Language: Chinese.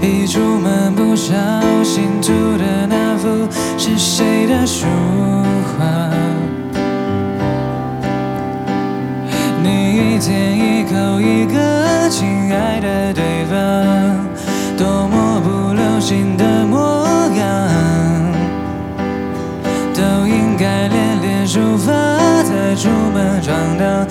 一出门不小心吐的那幅是谁的书画你一天一口一个亲爱的对方多么不流行的模样都应该练练书法再出门闯荡